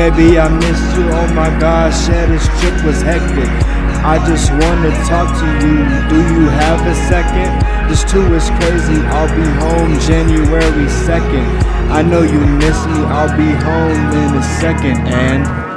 Baby, I miss you, oh my gosh, yeah, this trip was hectic. I just wanna talk to you, do you have a second? This too is crazy, I'll be home January 2nd. I know you miss me, I'll be home in a second, and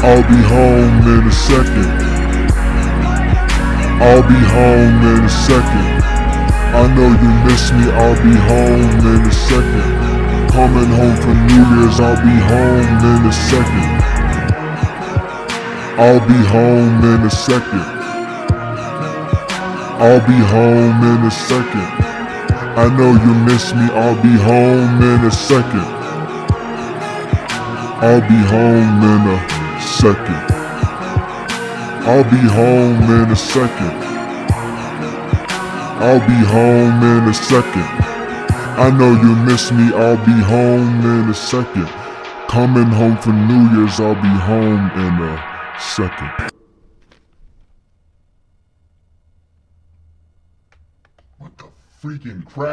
I'll be home in a second. I'll be home in a second. I know you miss me, I'll be home in a second. Coming home for New Year's, I'll be home in a second. I'll be home in a second. I'll be home in a second. I know you miss me, I'll be home in a second. I'll be home in a second. I'll be home in a second. I'll be home in a second. I know you miss me, I'll be home in a second. Coming home for New Year's, I'll be home in a second. What the freaking crap?